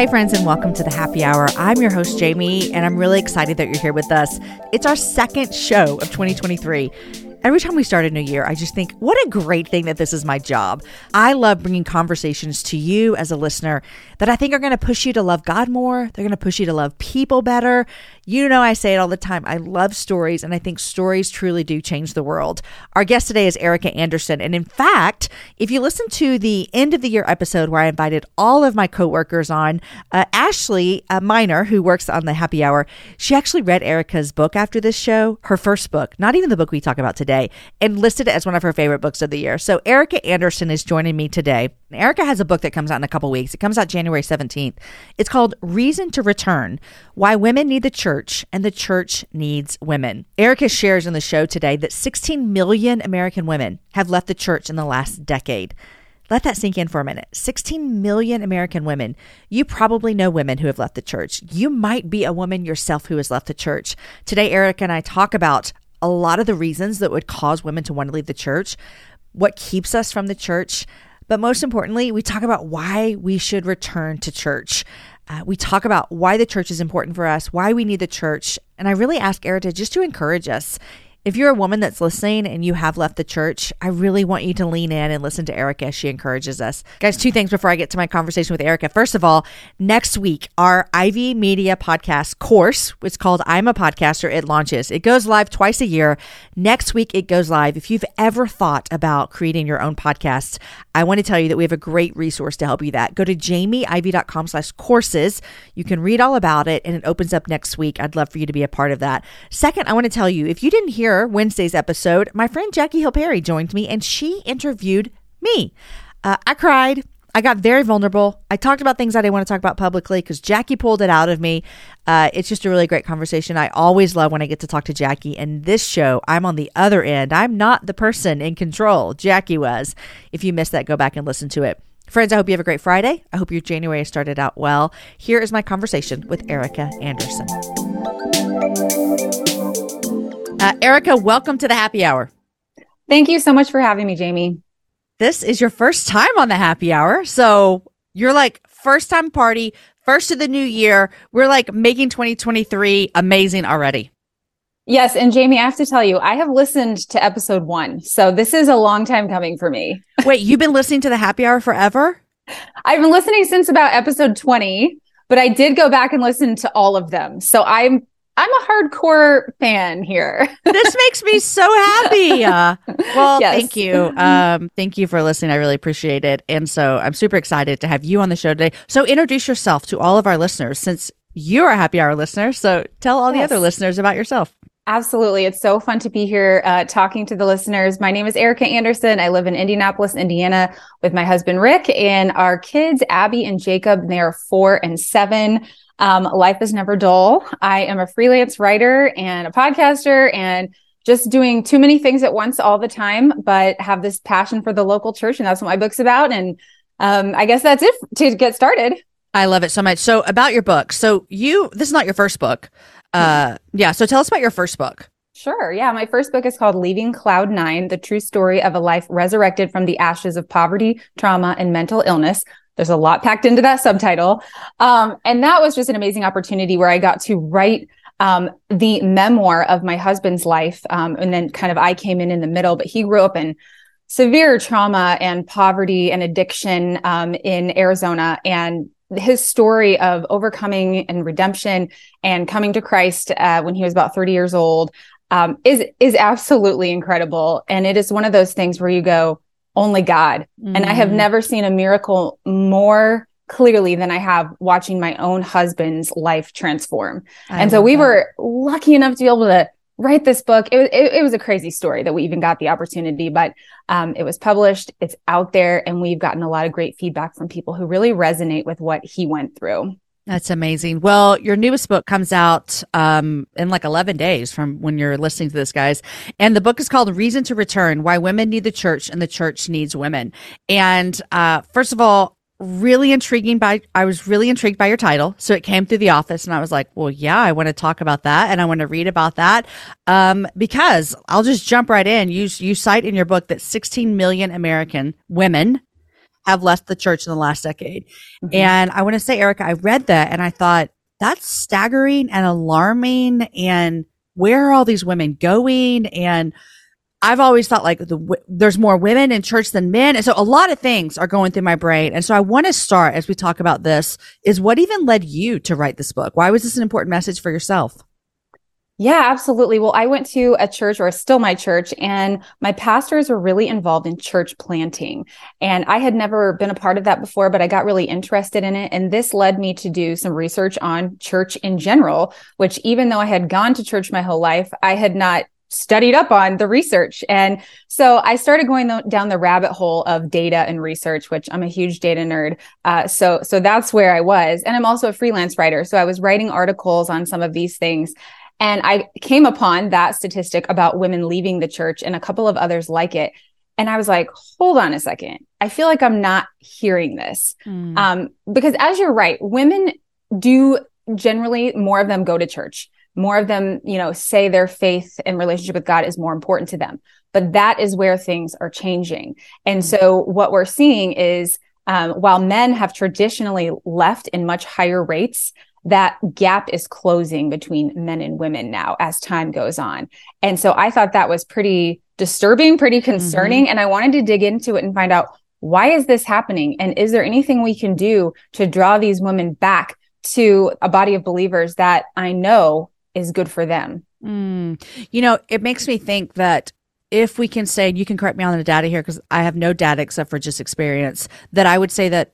Hey, friends, and welcome to the happy hour. I'm your host, Jamie, and I'm really excited that you're here with us. It's our second show of 2023. Every time we start a new year, I just think, what a great thing that this is my job. I love bringing conversations to you as a listener that I think are going to push you to love God more. They're going to push you to love people better. You know, I say it all the time. I love stories, and I think stories truly do change the world. Our guest today is Ericka Andersen. And in fact, if you listen to the end of the year episode where I invited all of my coworkers on, uh, Ashley a Miner, who works on the happy hour, she actually read Ericka's book after this show, her first book, not even the book we talk about today and listed it as one of her favorite books of the year. So Ericka Andersen is joining me today. Ericka has a book that comes out in a couple weeks. It comes out January 17th. It's called Reason to Return Why Women Need the Church and the Church Needs Women. Ericka shares in the show today that 16 million American women have left the church in the last decade. Let that sink in for a minute. 16 million American women. You probably know women who have left the church. You might be a woman yourself who has left the church. Today, Ericka and I talk about a lot of the reasons that would cause women to want to leave the church, what keeps us from the church. But most importantly, we talk about why we should return to church. Uh, we talk about why the church is important for us, why we need the church. And I really ask Ericka just to encourage us if you're a woman that's listening and you have left the church, I really want you to lean in and listen to Ericka as she encourages us. Guys, two things before I get to my conversation with Ericka. First of all, next week, our Ivey Media podcast course, it's called I'm a Podcaster, it launches. It goes live twice a year. Next week, it goes live. If you've ever thought about creating your own podcast, I want to tell you that we have a great resource to help you that. Go to jamieivey.com slash courses. You can read all about it and it opens up next week. I'd love for you to be a part of that. Second, I want to tell you, if you didn't hear Wednesday's episode, my friend Jackie Hill Perry joined me and she interviewed me. Uh, I cried. I got very vulnerable. I talked about things I didn't want to talk about publicly because Jackie pulled it out of me. Uh, it's just a really great conversation. I always love when I get to talk to Jackie. And this show, I'm on the other end. I'm not the person in control. Jackie was. If you missed that, go back and listen to it. Friends, I hope you have a great Friday. I hope your January started out well. Here is my conversation with Ericka Andersen. Uh, Ericka, welcome to the happy hour. Thank you so much for having me, Jamie. This is your first time on the happy hour. So you're like first time party, first of the new year. We're like making 2023 amazing already. Yes. And Jamie, I have to tell you, I have listened to episode one. So this is a long time coming for me. Wait, you've been listening to the happy hour forever? I've been listening since about episode 20, but I did go back and listen to all of them. So I'm I'm a hardcore fan here. this makes me so happy. Uh, well, yes. thank you. Um, thank you for listening. I really appreciate it. And so I'm super excited to have you on the show today. So introduce yourself to all of our listeners since you're a happy hour listener. So tell all yes. the other listeners about yourself. Absolutely. It's so fun to be here uh, talking to the listeners. My name is Ericka Andersen. I live in Indianapolis, Indiana with my husband, Rick, and our kids, Abby and Jacob. They are four and seven. Um, life is never dull. I am a freelance writer and a podcaster and just doing too many things at once all the time, but have this passion for the local church. And that's what my book's about. And um, I guess that's it to get started. I love it so much. So about your book. So you, this is not your first book. Uh, yeah. So tell us about your first book. Sure. Yeah. My first book is called Leaving Cloud Nine, the true story of a life resurrected from the ashes of poverty, trauma, and mental illness. There's a lot packed into that subtitle. Um, and that was just an amazing opportunity where I got to write um, the memoir of my husband's life. Um, and then kind of I came in in the middle, but he grew up in severe trauma and poverty and addiction um, in Arizona. And his story of overcoming and redemption and coming to Christ uh, when he was about 30 years old um, is is absolutely incredible. And it is one of those things where you go, only God. Mm-hmm. And I have mm. never seen a miracle more clearly than I have watching my own husband's life transform. I and so we that. were lucky enough to be able to write this book. It, it, it, was a crazy story that we even got the opportunity, but um, it was published, it's out there, and we've gotten a lot of great feedback from people who really resonate with what he went through. That's amazing. Well, your newest book comes out um, in like 11 days from when you're listening to this, guys. And the book is called Reason to Return Why Women Need the Church and the Church Needs Women. And uh, first of all, really intriguing by I was really intrigued by your title. So it came through the office and I was like, well, yeah, I want to talk about that and I want to read about that. Um, because I'll just jump right in. You you cite in your book that 16 million American women have left the church in the last decade. Mm-hmm. And I want to say, Ericka, I read that and I thought that's staggering and alarming. And where are all these women going? And I've always thought like the, there's more women in church than men. And so a lot of things are going through my brain. And so I want to start as we talk about this is what even led you to write this book? Why was this an important message for yourself? Yeah, absolutely. Well, I went to a church or still my church and my pastors were really involved in church planting. And I had never been a part of that before, but I got really interested in it. And this led me to do some research on church in general, which even though I had gone to church my whole life, I had not studied up on the research. And so I started going down the rabbit hole of data and research, which I'm a huge data nerd. Uh, so, so that's where I was. And I'm also a freelance writer. So I was writing articles on some of these things. And I came upon that statistic about women leaving the church and a couple of others like it. And I was like, hold on a second. I feel like I'm not hearing this. Mm. Um, because as you're right, women do generally more of them go to church. More of them, you know, say their faith and relationship with God is more important to them. But that is where things are changing. And so what we're seeing is um, while men have traditionally left in much higher rates, that gap is closing between men and women now as time goes on. And so I thought that was pretty disturbing, pretty concerning. Mm-hmm. And I wanted to dig into it and find out why is this happening? And is there anything we can do to draw these women back to a body of believers that I know is good for them? Mm. You know, it makes me think that if we can say, you can correct me on the data here because I have no data except for just experience, that I would say that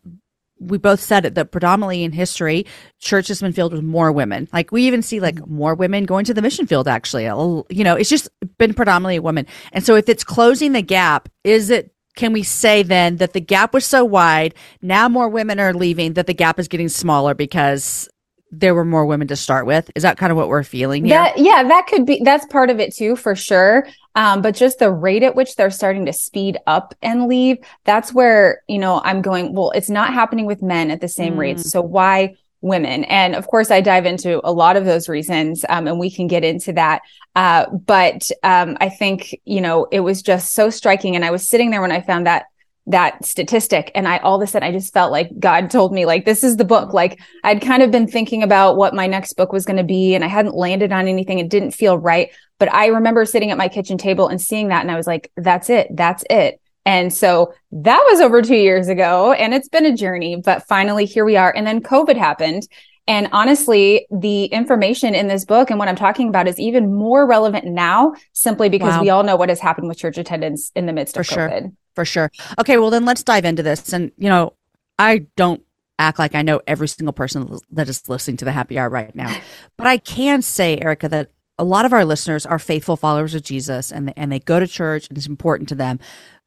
we both said it that predominantly in history, church has been filled with more women. Like we even see like more women going to the mission field. Actually, you know, it's just been predominantly women. And so, if it's closing the gap, is it? Can we say then that the gap was so wide? Now more women are leaving. That the gap is getting smaller because there were more women to start with. Is that kind of what we're feeling here? That, yeah, that could be, that's part of it too, for sure. Um, but just the rate at which they're starting to speed up and leave, that's where, you know, I'm going, well, it's not happening with men at the same mm. rates. So why women? And of course, I dive into a lot of those reasons, um, and we can get into that. Uh, but um, I think, you know, it was just so striking. And I was sitting there when I found that that statistic and i all of a sudden i just felt like god told me like this is the book like i'd kind of been thinking about what my next book was going to be and i hadn't landed on anything it didn't feel right but i remember sitting at my kitchen table and seeing that and i was like that's it that's it and so that was over two years ago and it's been a journey but finally here we are and then covid happened and honestly, the information in this book and what I'm talking about is even more relevant now simply because wow. we all know what has happened with church attendance in the midst For of COVID. Sure for sure. Okay, well then let's dive into this. And you know, I don't act like I know every single person that is listening to the happy hour right now, but I can say, Ericka, that a lot of our listeners are faithful followers of Jesus, and and they go to church, and it's important to them.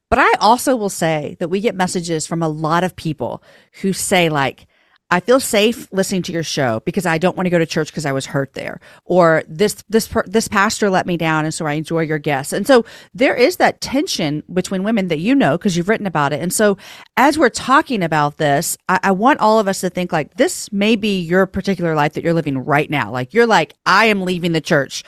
But I also will say that we get messages from a lot of people who say like, I feel safe listening to your show because I don't want to go to church because I was hurt there, or this this this pastor let me down, and so I enjoy your guests. And so there is that tension between women that you know because you've written about it. And so as we're talking about this, I, I want all of us to think like this may be your particular life that you're living right now. Like you're like I am leaving the church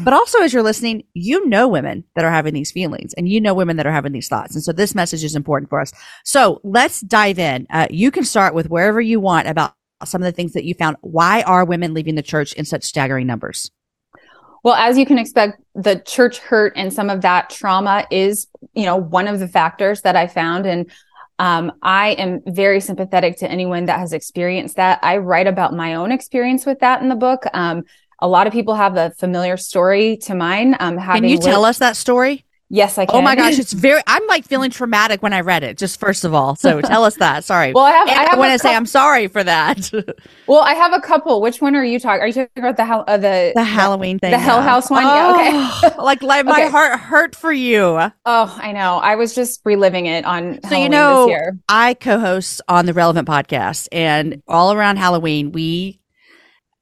but also, as you're listening, you know women that are having these feelings and you know women that are having these thoughts. And so this message is important for us. So let's dive in. Uh, you can start with wherever you want about some of the things that you found. Why are women leaving the church in such staggering numbers? Well, as you can expect, the church hurt and some of that trauma is, you know, one of the factors that I found. And Um, I am very sympathetic to anyone that has experienced that. I write about my own experience with that in the book. Um, a lot of people have a familiar story to mine. Um, Can you tell us that story? Yes, I can. Oh my gosh, it's very. I'm like feeling traumatic when I read it. Just first of all, so tell us that. Sorry. Well, I have. And I, have want to say I'm sorry for that. well, I have a couple. Which one are you talking? Are you talking about the uh, the the Halloween thing? The Hell yeah. House one? Oh, yeah. Okay. like, like my Okay. heart hurt for you. Oh, I know. I was just reliving it on So Halloween you know, this year. I co-host on the Relevant podcast, and all around Halloween, we,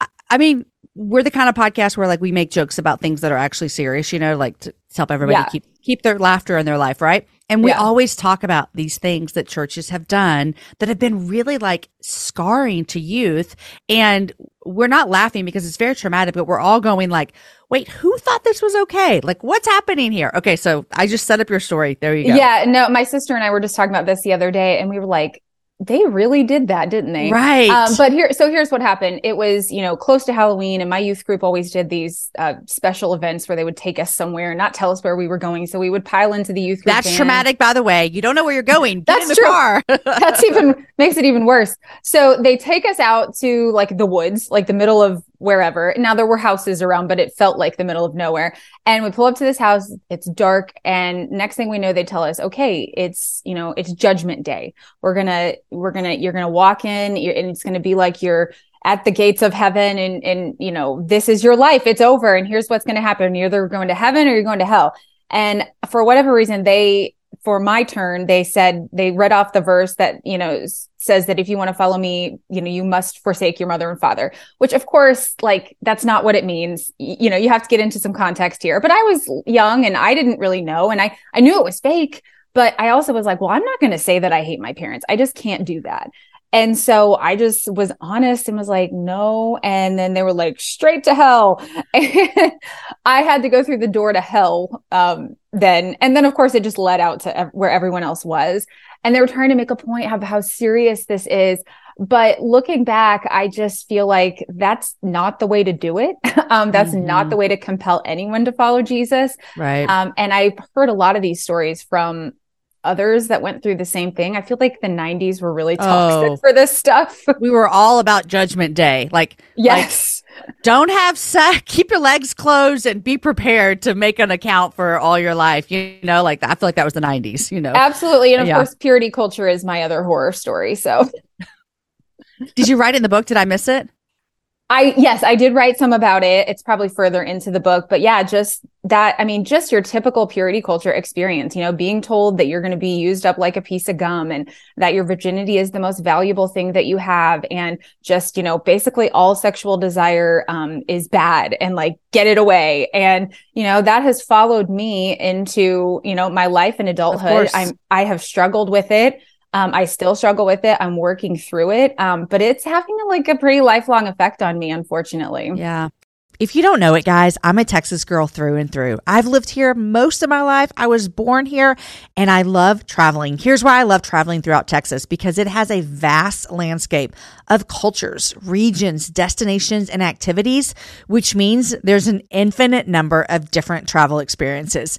I- I mean, we're the kind of podcast where like we make jokes about things that are actually serious. You know, like to, help everybody Yeah. keep keep their laughter in their life, right? And we Yeah. always talk about these things that churches have done that have been really like scarring to youth, and we're not laughing because it's very traumatic, but we're all going like, wait, who thought this was okay? Like, what's happening here? Okay, so I just set up your story. There you go. Yeah, no, my sister and I were just talking about this the other day, and we were like, they really did that, didn't they? Right. Um, but here, so here's what happened. It was, you know, close to Halloween, and my youth group always did these uh, special events where they would take us somewhere and not tell us where we were going. So we would pile into the youth group. That's van. traumatic, by the way. You don't know where you're going. Get That's in the true. car. That's even makes it even worse. So they take us out to like the woods, like the middle of wherever. Now there were houses around, but it felt like the middle of nowhere. And we pull up to this house. It's dark, and next thing we know, they tell us, "Okay, it's you know, it's Judgment Day. We're gonna, we're gonna, you're gonna walk in, and it's gonna be like you're." at the gates of heaven and and you know this is your life it's over and here's what's to happen you're either going to heaven or you're going to hell and for whatever reason they for my turn they said they read off the verse that you know says that if you want to follow me you know you must forsake your mother and father which of course like that's not what it means. You know you have to get into some context here. But i was young and i didn't really know and i i knew it was fake but i also was like well i'm not going to say that i hate my parents. I just can't do that and so I just was honest and was like, no. And then they were like, straight to hell. I had to go through the door to hell um, then. And then, of course, it just led out to ev- where everyone else was. And they were trying to make a point of how serious this is. But looking back, I just feel like that's not the way to do it. um, that's not Mhm. the way to compel anyone to follow Jesus. right. Um, and I've heard a lot of these stories from others that went through the same thing. I feel like the 90s were really toxic Oh. for this stuff. we were all about Judgment Day. Like, yes. don't have sex, keep your legs closed, and be prepared to make an account for all your life. You know, like I feel like that was the '90s. You know, Absolutely. And of Yeah. course, purity culture is my other horror story. So did you write in the book? Did I miss it? I, yes, I did write some about it. It's probably further into the book, but yeah, just that. I mean, just your typical purity culture experience, you know, being told that you're going to be used up like a piece of gum and that your virginity is the most valuable thing that you have. And just, you know, basically all sexual desire, um, is bad and like get it away. And, you know, that has followed me into, you know, my life in adulthood. I'm, I have struggled with it. Um, I still struggle with it. I'm working through it. Um, but it's having like a pretty lifelong effect on me, unfortunately. Yeah. If you don't know it, guys, I'm a Texas girl through and through. I've lived here most of my life. I was born here and I love traveling. Here's why I love traveling throughout Texas because it has a vast landscape of cultures, regions, destinations, and activities, which means there's an infinite number of different travel experiences.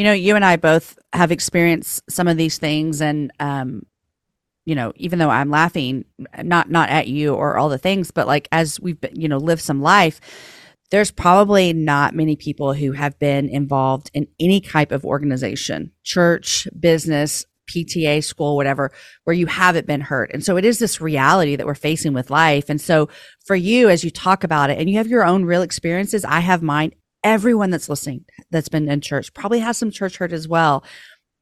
You know, you and I both have experienced some of these things, and um, you know, even though I'm laughing, not not at you or all the things, but like as we've been, you know lived some life, there's probably not many people who have been involved in any type of organization, church, business, PTA, school, whatever, where you haven't been hurt. And so it is this reality that we're facing with life. And so for you, as you talk about it and you have your own real experiences, I have mine. Everyone that's listening that's been in church probably has some church hurt as well.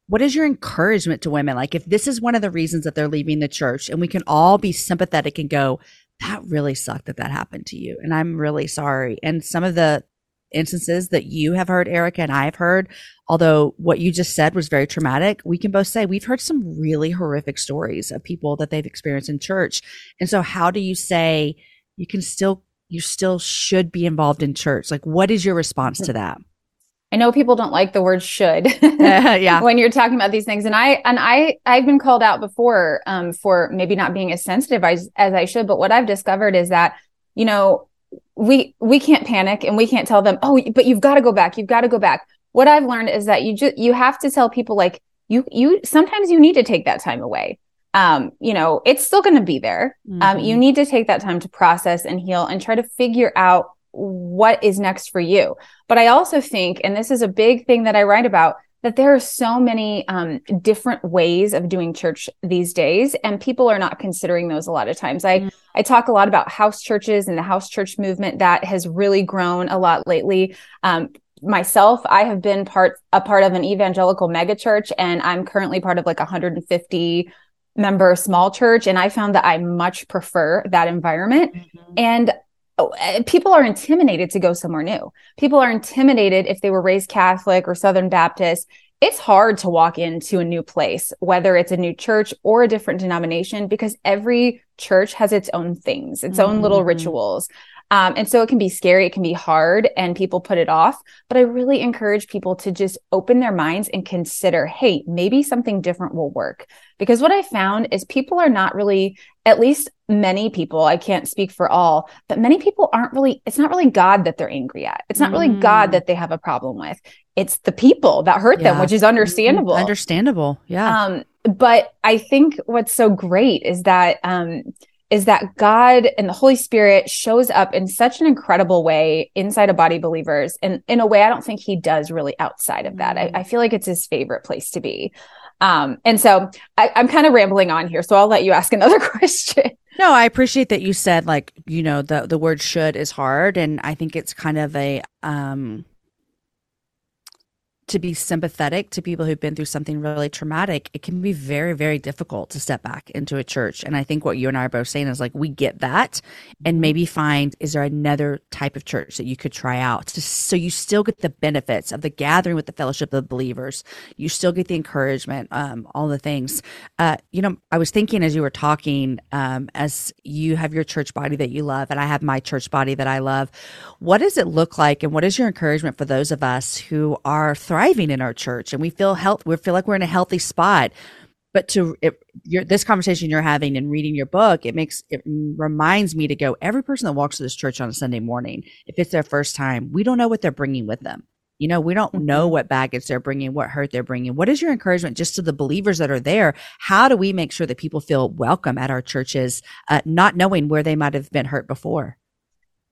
What is your encouragement to women? Like, if this is one of the reasons that they're leaving the church, and we can all be sympathetic and go, that really sucked that that happened to you. And I'm really sorry. And some of the instances that you have heard, Ericka, and I've heard, although what you just said was very traumatic, we can both say we've heard some really horrific stories of people that they've experienced in church. And so, how do you say you can still you still should be involved in church. Like, what is your response to that? I know people don't like the word should yeah. when you're talking about these things. And I, and I, I've been called out before, um, for maybe not being as sensitive as, as I should. But what I've discovered is that, you know, we, we can't panic and we can't tell them, Oh, but you've got to go back. You've got to go back. What I've learned is that you just, you have to tell people like you, you, sometimes you need to take that time away um, you know, it's still going to be there. Mm-hmm. Um, you mm-hmm. need to take that time to process and heal and try to figure out what is next for you. But I also think, and this is a big thing that I write about, that there are so many um, different ways of doing church these days, and people are not considering those a lot of times. I mm-hmm. I talk a lot about house churches and the house church movement that has really grown a lot lately. Um, myself, I have been part a part of an evangelical megachurch, and I'm currently part of like 150 member a small church and I found that I much prefer that environment. Mm-hmm. And oh, eh, people are intimidated to go somewhere new. People are intimidated if they were raised Catholic or Southern Baptist. It's hard to walk into a new place, whether it's a new church or a different denomination, because every church has its own things, its mm-hmm. own little mm-hmm. rituals. Um, and so it can be scary, it can be hard, and people put it off. But I really encourage people to just open their minds and consider hey, maybe something different will work. Because what I found is people are not really, at least many people, I can't speak for all, but many people aren't really, it's not really God that they're angry at. It's not mm. really God mm. that they have a problem with. It's the people that hurt yeah. them, which is understandable. Understandable. Yeah. Um, but I think what's so great is that um, is that God and the Holy Spirit shows up in such an incredible way inside of body believers. And in a way, I don't think he does really outside of that. I, I feel like it's his favorite place to be. Um, and so I, I'm kind of rambling on here. So I'll let you ask another question. No, I appreciate that you said like, you know, the the word should is hard. And I think it's kind of a um to be sympathetic to people who've been through something really traumatic, it can be very, very difficult to step back into a church. And I think what you and I are both saying is like, we get that and mm-hmm. maybe find, is there another type of church that you could try out? To, so you still get the benefits of the gathering with the fellowship of the believers. You still get the encouragement, um, all the things. Uh, you know, I was thinking as you were talking, um, as you have your church body that you love, and I have my church body that I love. What does it look like? And what is your encouragement for those of us who are thriving? Thriving in our church and we feel health we feel like we're in a healthy spot. But to it, your, this conversation you're having and reading your book it makes it reminds me to go every person that walks to this church on a sunday morning if it's their first time we don't know what they're bringing with them. You know we don't know mm-hmm. what baggage they're bringing what hurt they're bringing. What is your encouragement just to the believers that are there? How do we make sure that people feel welcome at our churches uh, not knowing where they might have been hurt before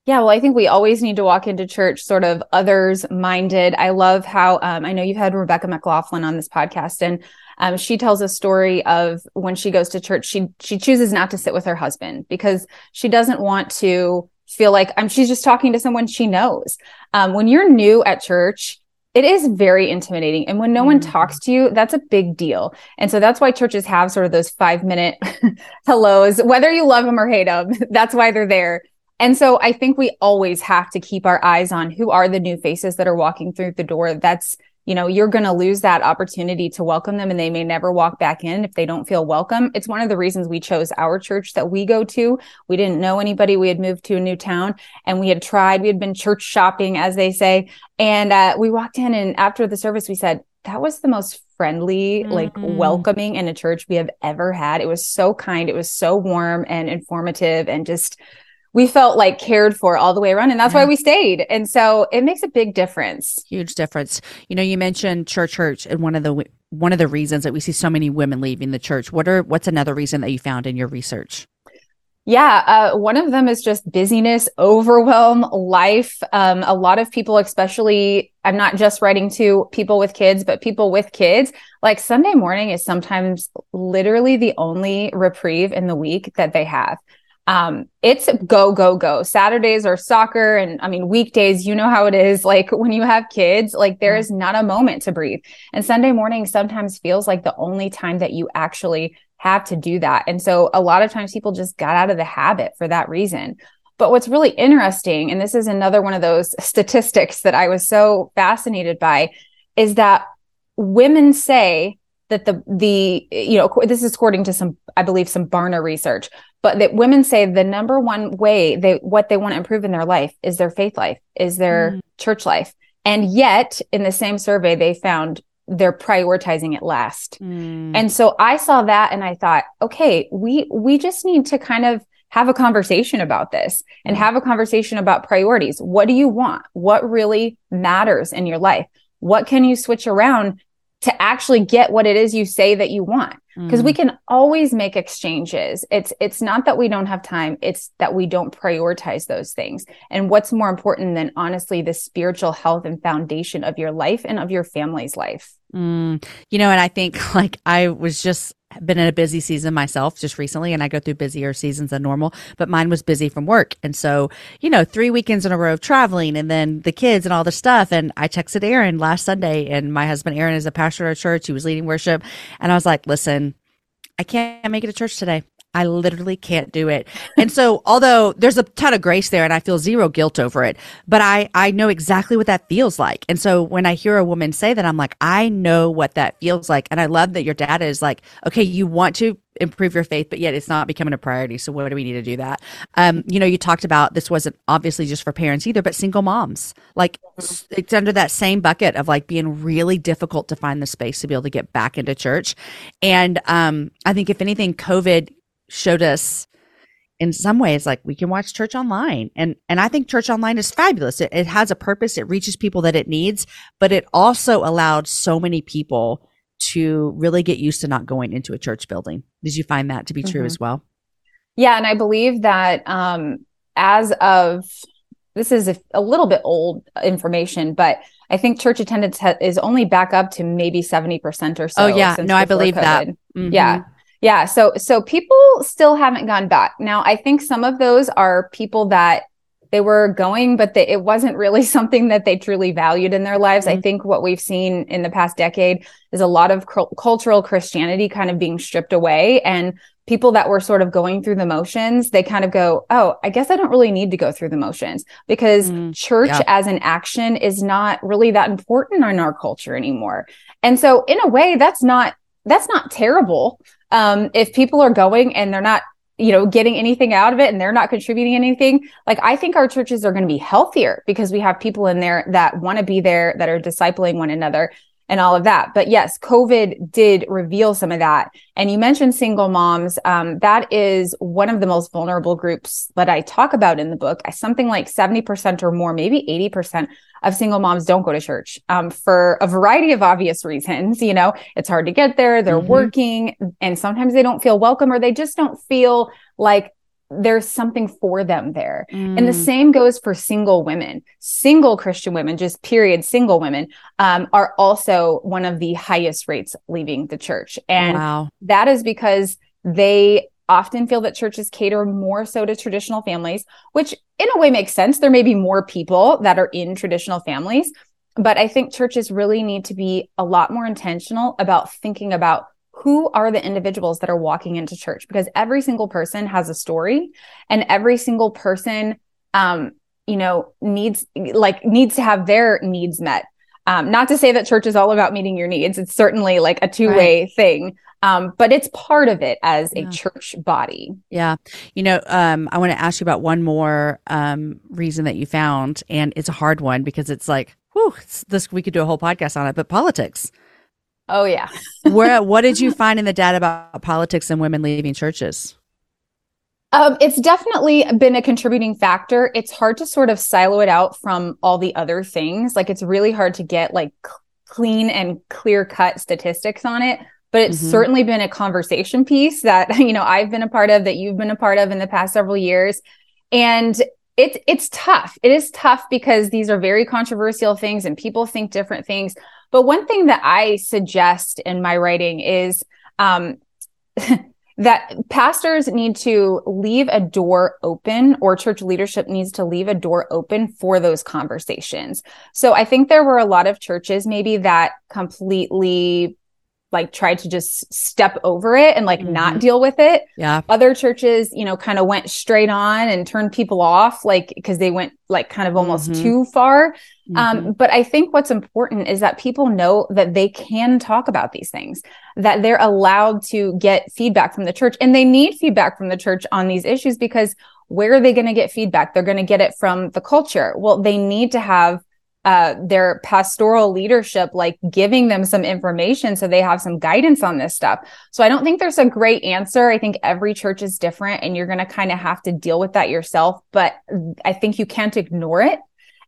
yeah, well, I think we always need to walk into church sort of others minded. I love how um, I know you've had Rebecca McLaughlin on this podcast, and um, she tells a story of when she goes to church, she she chooses not to sit with her husband because she doesn't want to feel like um, she's just talking to someone she knows. Um, when you're new at church, it is very intimidating. And when no one mm-hmm. talks to you, that's a big deal. And so that's why churches have sort of those five minute hellos, whether you love them or hate them. That's why they're there And so I think we always have to keep our eyes on who are the new faces that are walking through the door. That's, you know, you're going to lose that opportunity to welcome them and they may never walk back in if they don't feel welcome. It's one of the reasons we chose our church that we go to. We didn't know anybody. We had moved to a new town and we had tried, we had been church shopping, as they say. And uh, we walked in and after the service, we said, that was the most friendly, mm-hmm. like welcoming in a church we have ever had. It was so kind. It was so warm and informative and just, we felt like cared for all the way around and that's yeah. why we stayed and so it makes a big difference huge difference you know you mentioned church church and one of the one of the reasons that we see so many women leaving the church what are what's another reason that you found in your research yeah, uh, one of them is just busyness, overwhelm, life. Um, a lot of people, especially, I'm not just writing to people with kids, but people with kids. Like Sunday morning is sometimes literally the only reprieve in the week that they have um, it's go, go, go. Saturdays are soccer. And I mean, weekdays, you know how it is. Like when you have kids, like there is not a moment to breathe. And Sunday morning sometimes feels like the only time that you actually have to do that. And so a lot of times people just got out of the habit for that reason. But what's really interesting, and this is another one of those statistics that I was so fascinated by, is that women say that the the you know this is according to some I believe some Barna research but that women say the number one way they what they want to improve in their life is their faith life is their mm. church life and yet in the same survey they found they're prioritizing it last mm. and so i saw that and i thought okay we we just need to kind of have a conversation about this and mm. have a conversation about priorities what do you want what really matters in your life what can you switch around to actually get what it is you say that you want. Because mm. we can always make exchanges. It's it's not that we don't have time. It's that we don't prioritize those things. And what's more important than honestly the spiritual health and foundation of your life and of your family's life? Mm. you know and i think like i was just been in a busy season myself just recently and I go through busier seasons than normal, but mine was busy from work. And so, you know, three weekends in a row of traveling and then the kids and all the stuff. And I texted Aaron last Sunday and my husband Aaron is a pastor at our church. He was leading worship. And I was like, listen, I can't make it to church today. I literally can't do it. And so, although there's a ton of grace there and I feel zero guilt over it, but I, I know exactly what that feels like. And so when I hear a woman say that, I'm like, I know what that feels like. And I love that your data is like, okay, you want to improve your faith, but yet it's not becoming a priority. So what do we need to do that? Um, you know, you talked about this wasn't obviously just for parents either, but single moms. Like it's under that same bucket of like being really difficult to find the space to be able to get back into church. And um, I think if anything, COVID showed us in some ways like we can watch church online. And and i think church online is fabulous. It, it has a purpose. It reaches people that it needs but it also allowed so many people to really get used to not going into a church building. Did you find that to be true mm-hmm. as well? Yeah and i believe that um as of this is a, a little bit old information but i think church attendance ha- is only back up to maybe 70% or so oh yeah. no i believe COVID. that mm-hmm. yeah yeah. So, so people still haven't gone back. Now, I think some of those are people that they were going, but they, it wasn't really something that they truly valued in their lives. Mm-hmm. I think what we've seen in the past decade is a lot of cu- cultural Christianity kind of being stripped away and people that were sort of going through the motions, they kind of go, Oh, I guess I don't really need to go through the motions because mm, church yeah. as an action is not really that important in our culture anymore. And so in a way, that's not, that's not terrible. Um, if people are going and they're not you know getting anything out of it and they're not contributing anything like i think our churches are going to be healthier because we have people in there that want to be there that are discipling one another and all of that. But yes, COVID did reveal some of that. And you mentioned single moms. Um, that is one of the most vulnerable groups that I talk about in the book. Something like 70% or more, maybe 80% of single moms don't go to church um, for a variety of obvious reasons. You know, it's hard to get there, they're mm-hmm. working, and sometimes they don't feel welcome or they just don't feel like there's something for them there. Mm. And the mm. same goes for single women. Single Christian women, just period, single women, um, are also one of the highest rates leaving the church. And wow. that is because they often feel that churches cater more so to traditional families, which in a way makes sense. There may be more people that are in traditional families, but I think churches really need to be a lot more intentional about thinking about who are the individuals that are walking into church because every single person has a story and every single person um, you know, needs like needs to have their needs met. Um, not to say that church is all about meeting your needs. It's certainly like a two way right. thing. Um, but it's part of it as yeah. a church body. Yeah. You know, um, I want to ask you about one more um, reason that you found, and it's a hard one because it's like, whew, it's this we could do a whole podcast on it, but politics. Oh yeah. Where what did you find in the data about politics and women leaving churches? Um, it's definitely been a contributing factor. It's hard to sort of silo it out from all the other things. Like it's really hard to get like clean and clear cut statistics on it. But it's mm-hmm. certainly been a conversation piece that you know I've been a part of, that you've been a part of in the past several years, and it's it's tough. It is tough because these are very controversial things, and people think different things. But one thing that I suggest in my writing is um, that pastors need to leave a door open or church leadership needs to leave a door open for those conversations. So I think there were a lot of churches maybe that completely like tried to just step over it and like mm-hmm. not deal with it. Yeah. Other churches, you know, kind of went straight on and turned people off, like because they went like kind of almost mm-hmm. too far. Um, mm-hmm. Um, but I think what's important is that people know that they can talk about these things, that they're allowed to get feedback from the church and they need feedback from the church on these issues because where are they going to get feedback? They're going to get it from the culture. Well, they need to have uh, their pastoral leadership, like giving them some information so they have some guidance on this stuff. So I don't think there's a great answer. I think every church is different and you're going to kind of have to deal with that yourself. But I think you can't ignore it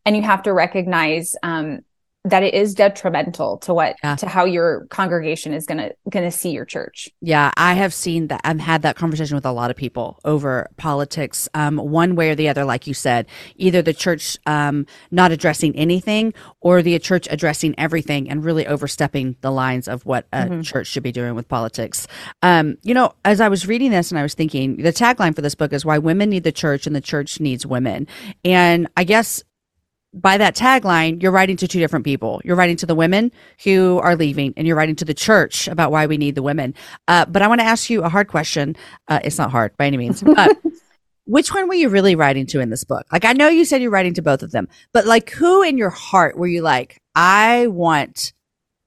and you have to recognize um, that it is detrimental to what yeah. to how your congregation is gonna gonna see your church. Yeah, I have seen that. I've had that conversation with a lot of people over politics, um, one way or the other. Like you said, either the church um, not addressing anything, or the church addressing everything and really overstepping the lines of what a mm-hmm. church should be doing with politics. Um, you know, as I was reading this and I was thinking, the tagline for this book is "Why Women Need the Church and the Church Needs Women," and I guess by that tagline, you're writing to two different people. You're writing to the women who are leaving, and you're writing to the church about why we need the women. Uh, but I want to ask you a hard question. Uh, it's not hard by any means, but which one were you really writing to in this book? Like, I know you said you're writing to both of them, but like, who in your heart were you like, I want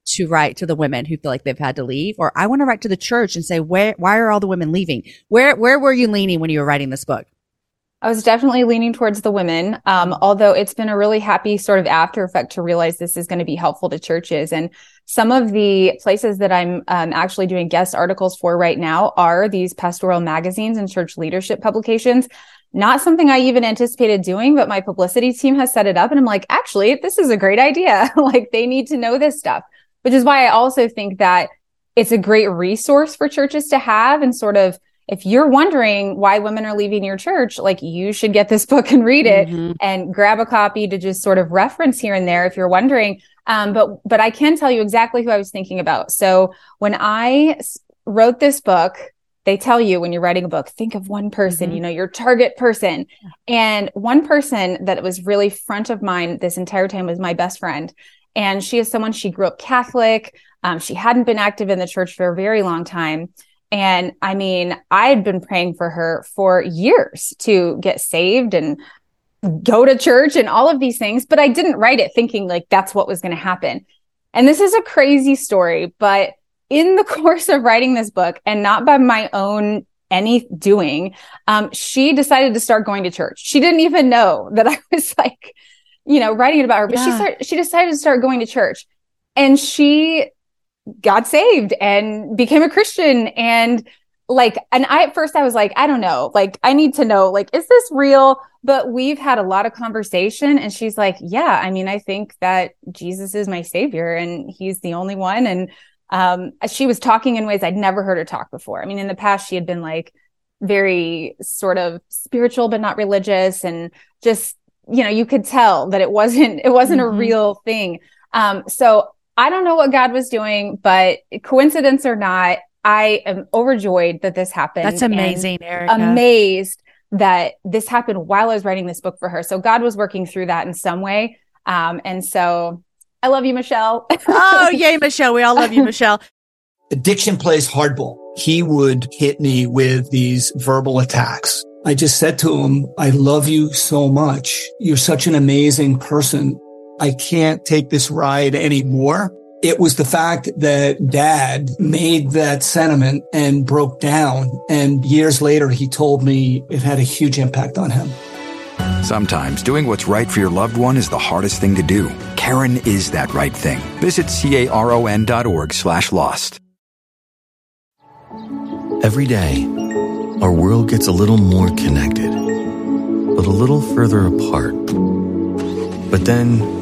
to write to the women who feel like they've had to leave, or I want to write to the church and say, where, why are all the women leaving? Where, where were you leaning when you were writing this book? I was definitely leaning towards the women, um, although it's been a really happy sort of after effect to realize this is going to be helpful to churches. And some of the places that I'm um, actually doing guest articles for right now are these pastoral magazines and church leadership publications. Not something I even anticipated doing, but my publicity team has set it up. And I'm like, actually, this is a great idea. like they need to know this stuff, which is why I also think that it's a great resource for churches to have and sort of if you're wondering why women are leaving your church, like you should get this book and read it mm-hmm. and grab a copy to just sort of reference here and there if you're wondering. Um, but but I can tell you exactly who I was thinking about. So when I wrote this book, they tell you when you're writing a book, think of one person, mm-hmm. you know, your target person. And one person that was really front of mind this entire time was my best friend. And she is someone, she grew up Catholic. Um, she hadn't been active in the church for a very long time. And I mean, I had been praying for her for years to get saved and go to church and all of these things, but I didn't write it thinking like that's what was going to happen. And this is a crazy story, but in the course of writing this book and not by my own any doing, um, she decided to start going to church. She didn't even know that I was like, you know, writing it about her, but yeah. she started, she decided to start going to church and she got saved and became a Christian. And like and I at first I was like I don't know. Like I need to know like is this real? But we've had a lot of conversation and she's like yeah I mean I think that Jesus is my savior and he's the only one. And um she was talking in ways I'd never heard her talk before. I mean in the past she had been like very sort of spiritual but not religious. And just you know you could tell that it wasn't it wasn't mm-hmm. a real thing. Um so I don't know what God was doing, but coincidence or not, I am overjoyed that this happened. That's amazing, Ericka. Amazed that this happened while I was writing this book for her. So God was working through that in some way. Um, and so I love you, Michelle. oh, yay, Michelle. We all love you, Michelle. Addiction plays hardball. He would hit me with these verbal attacks I just said to him, I love you so much. You're such an amazing person. I can't take this ride anymore. It was the fact that dad made that sentiment and broke down. And years later, he told me it had a huge impact on him. Sometimes doing what's right for your loved one is the hardest thing to do. Caron is that right thing. Visit caron.org slash lost. Every day, our world gets a little more connected, but a little further apart. But then,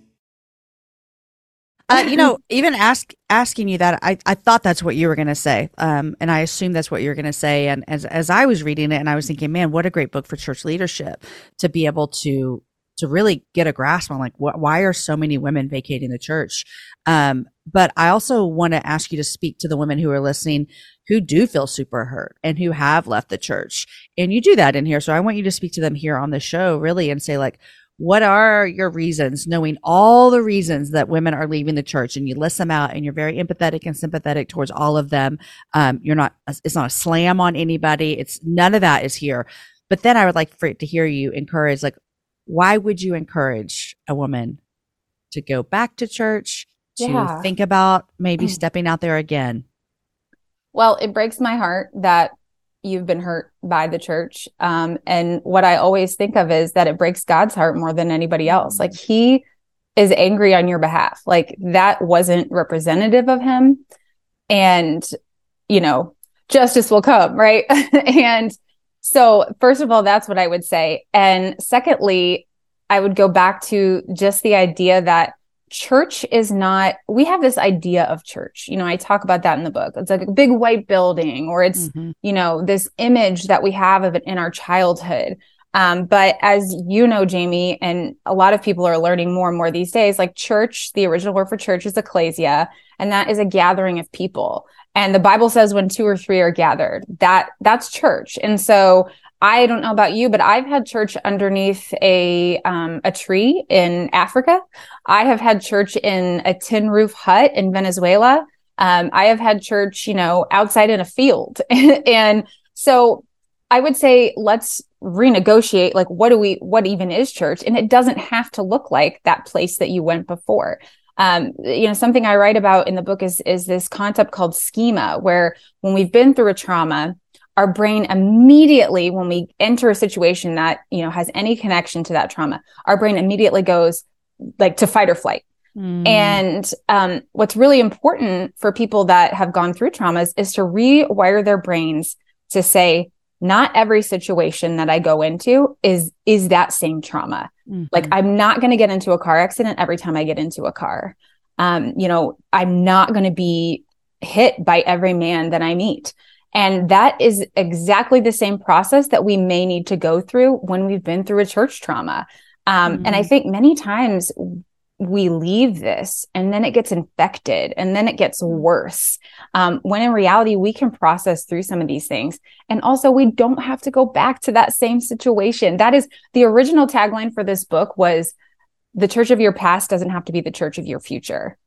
Uh, you know, even ask asking you that, I, I thought that's what you were going to say, um, and I assumed that's what you were going to say. And as as I was reading it, and I was thinking, man, what a great book for church leadership to be able to to really get a grasp on like wh- why are so many women vacating the church. Um, but I also want to ask you to speak to the women who are listening who do feel super hurt and who have left the church, and you do that in here. So I want you to speak to them here on the show, really, and say like what are your reasons? Knowing all the reasons that women are leaving the church and you list them out and you're very empathetic and sympathetic towards all of them um, you're not it's not a slam on anybody. It's none of that is here. But then i would like for it to hear you encourage like why would you encourage a woman to go back to church to Yeah. think about maybe stepping out there again? Well, it breaks my heart that you've been hurt by the church. Um, and what I always think of is that it breaks God's heart more than anybody else. Like he is angry on your behalf. Like that wasn't representative of him. And, you know, justice will come, right? and so, first of all, that's what I would say. And secondly, I would go back to just the idea that church is not we have this idea of church. You know i talk about that in the book. It's like a big white building or it's Mhm. you know this image that we have of it in our childhood. Um, but as you know jamie and a lot of people are learning more and more these days like church the original word for church is ecclesia and that is a gathering of people. And the bible says when two or three are gathered that that's church. And so I don't know about you, but I've had church underneath a um, a tree in Africa. I have had church in a tin roof hut in Venezuela. Um, I have had church, you know, outside in a field. and so I would say let's renegotiate like what do we what even is church? And it doesn't have to look like that place that you went before. Um, you know, something I write about in the book is is this concept called schema, where when we've been through a trauma, our brain immediately when we enter a situation that you know has any connection to that trauma our brain immediately goes like to fight or flight Mm. and um, what's really important for people that have gone through traumas is to rewire their brains to say not every situation that i go into is is that same trauma Mhm. like i'm not going to get into a car accident every time i get into a car um, you know i'm not going to be hit by every man that i meet and that is exactly the same process that we may need to go through when we've been through a church trauma. Um, and i think many times we leave this and then it gets infected and then it gets worse um, when in reality we can process through some of these things. And also we don't have to go back to that same situation. That is the original tagline for this book was the church of your past doesn't have to be the church of your future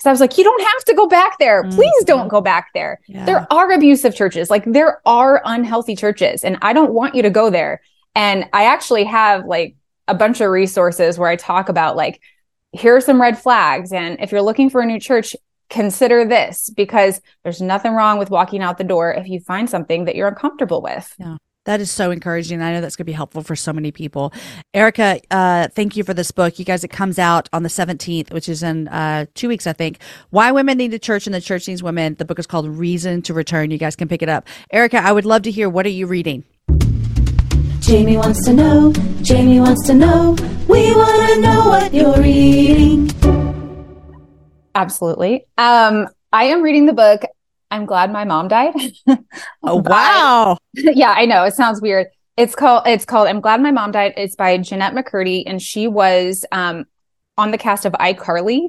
because i was like you don't have to go back there. Mm, Please don't go back there. Yeah. there are abusive churches. Like there are unhealthy churches and i don't want you to go there. And i actually have like a bunch of resources where i talk about like here are some red flags and if you're looking for a new church consider this because there's nothing wrong with walking out the door if you find something that you're uncomfortable with That is so encouraging. I know that's going to be helpful for so many people. Ericka, uh, thank you for this book. You guys, it comes out on the 17th, which is in uh, two weeks, I think. Why Women Need a Church and the Church Needs Women. The book is called Reason to Return. You guys can pick it up. Ericka, I would love to hear what are you reading? Jamie wants to know, Jamie wants to know, we want to know what you're reading. absolutely um i am reading the book i'm glad my mom died Oh, By- wow. yeah, I know. It sounds weird. It's called it's called I'm glad my mom died. It's by Jennette McCurdy and she was um on the cast of iCarly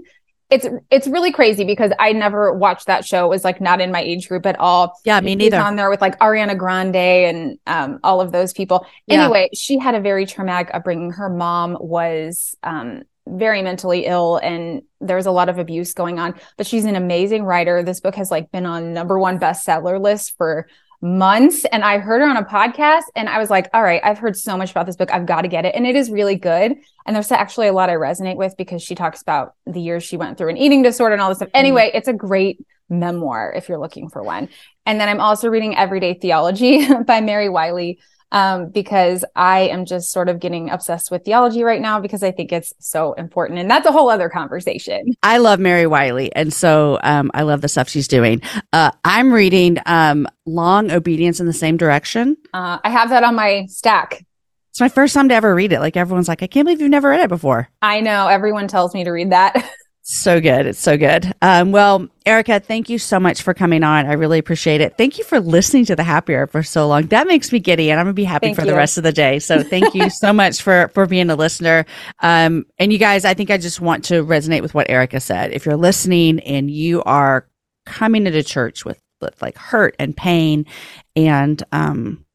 it's it's really crazy because I never watched that show. It was like not in my age group at all. Yeah, me neither. on there with like Ariana Grande and um, all of those people. Yeah. Anyway, she had a very traumatic upbringing. Her mom was um, very mentally ill, and there was a lot of abuse going on. But she's an amazing writer. This book has like been on number one bestseller list for months and I heard her on a podcast and I was like, all right, I've heard so much about this book. I've got to get it. And it is really good. And there's actually a lot I resonate with because she talks about the years she went through an eating disorder and all this stuff. Mm-hmm. Anyway, it's a great memoir if you're looking for one. And then I'm also reading Everyday Theology by Mary Wiley um, because I am just sort of getting obsessed with theology right now because I think it's so important. And that's a whole other conversation. I love Mary Wiley, and so um, I love the stuff she's doing. Uh, I'm reading um, Long Obedience in the Same Direction. Uh, I have that on my stack. It's my first time to ever read it. Like everyone's like, I can't believe you've never read it before. I know everyone tells me to read that. So good. It's so good. Um, well, Ericka, thank you so much for coming on. I really appreciate it. Thank you for listening to the happy hour for so long. That makes me giddy and I'm going to be happy Thank for the rest of the day. So thank you so much for, for being a listener. Um, and you guys, I think I just want to resonate with what Ericka said. If you're listening and you are coming into church with, with like hurt and pain and, um,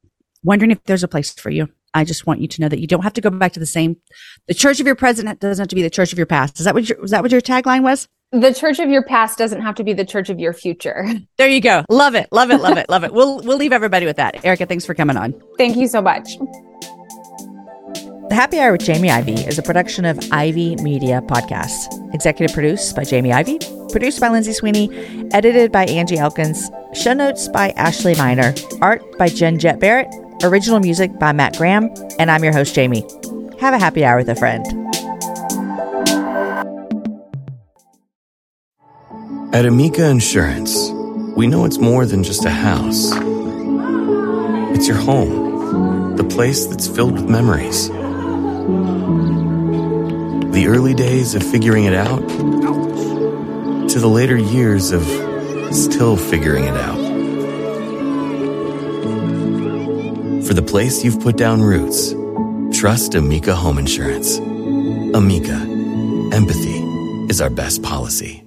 wondering if there's a place for you. I just want you to know that you don't have to go back to the same. The church of your present doesn't have to be the church of your past. Is that what your, was that what your tagline was? the church of your past doesn't have to be the church of your future. There you go. Love it. Love it. Love it. Love it. We'll we'll leave everybody with that. Ericka, thanks for coming on. Thank you so much. The Happy Hour with Jamie Ivey is a production of Ivey Media Podcasts. Executive produced by Jamie Ivey, produced by Lindsay Sweeney, edited by Angie Elkins, show notes by Ashley Miner, art by Jen Jet Barrett, original music by Matt Graham, and I'm your host, Jamie. Have a happy hour with a friend. At Amica Insurance, we know it's more than just a house. It's your home, the place that's filled with memories. The early days of figuring it out to the later years of still figuring it out. The place you've put down roots, trust Amica Home Insurance. Amica, empathy is our best policy.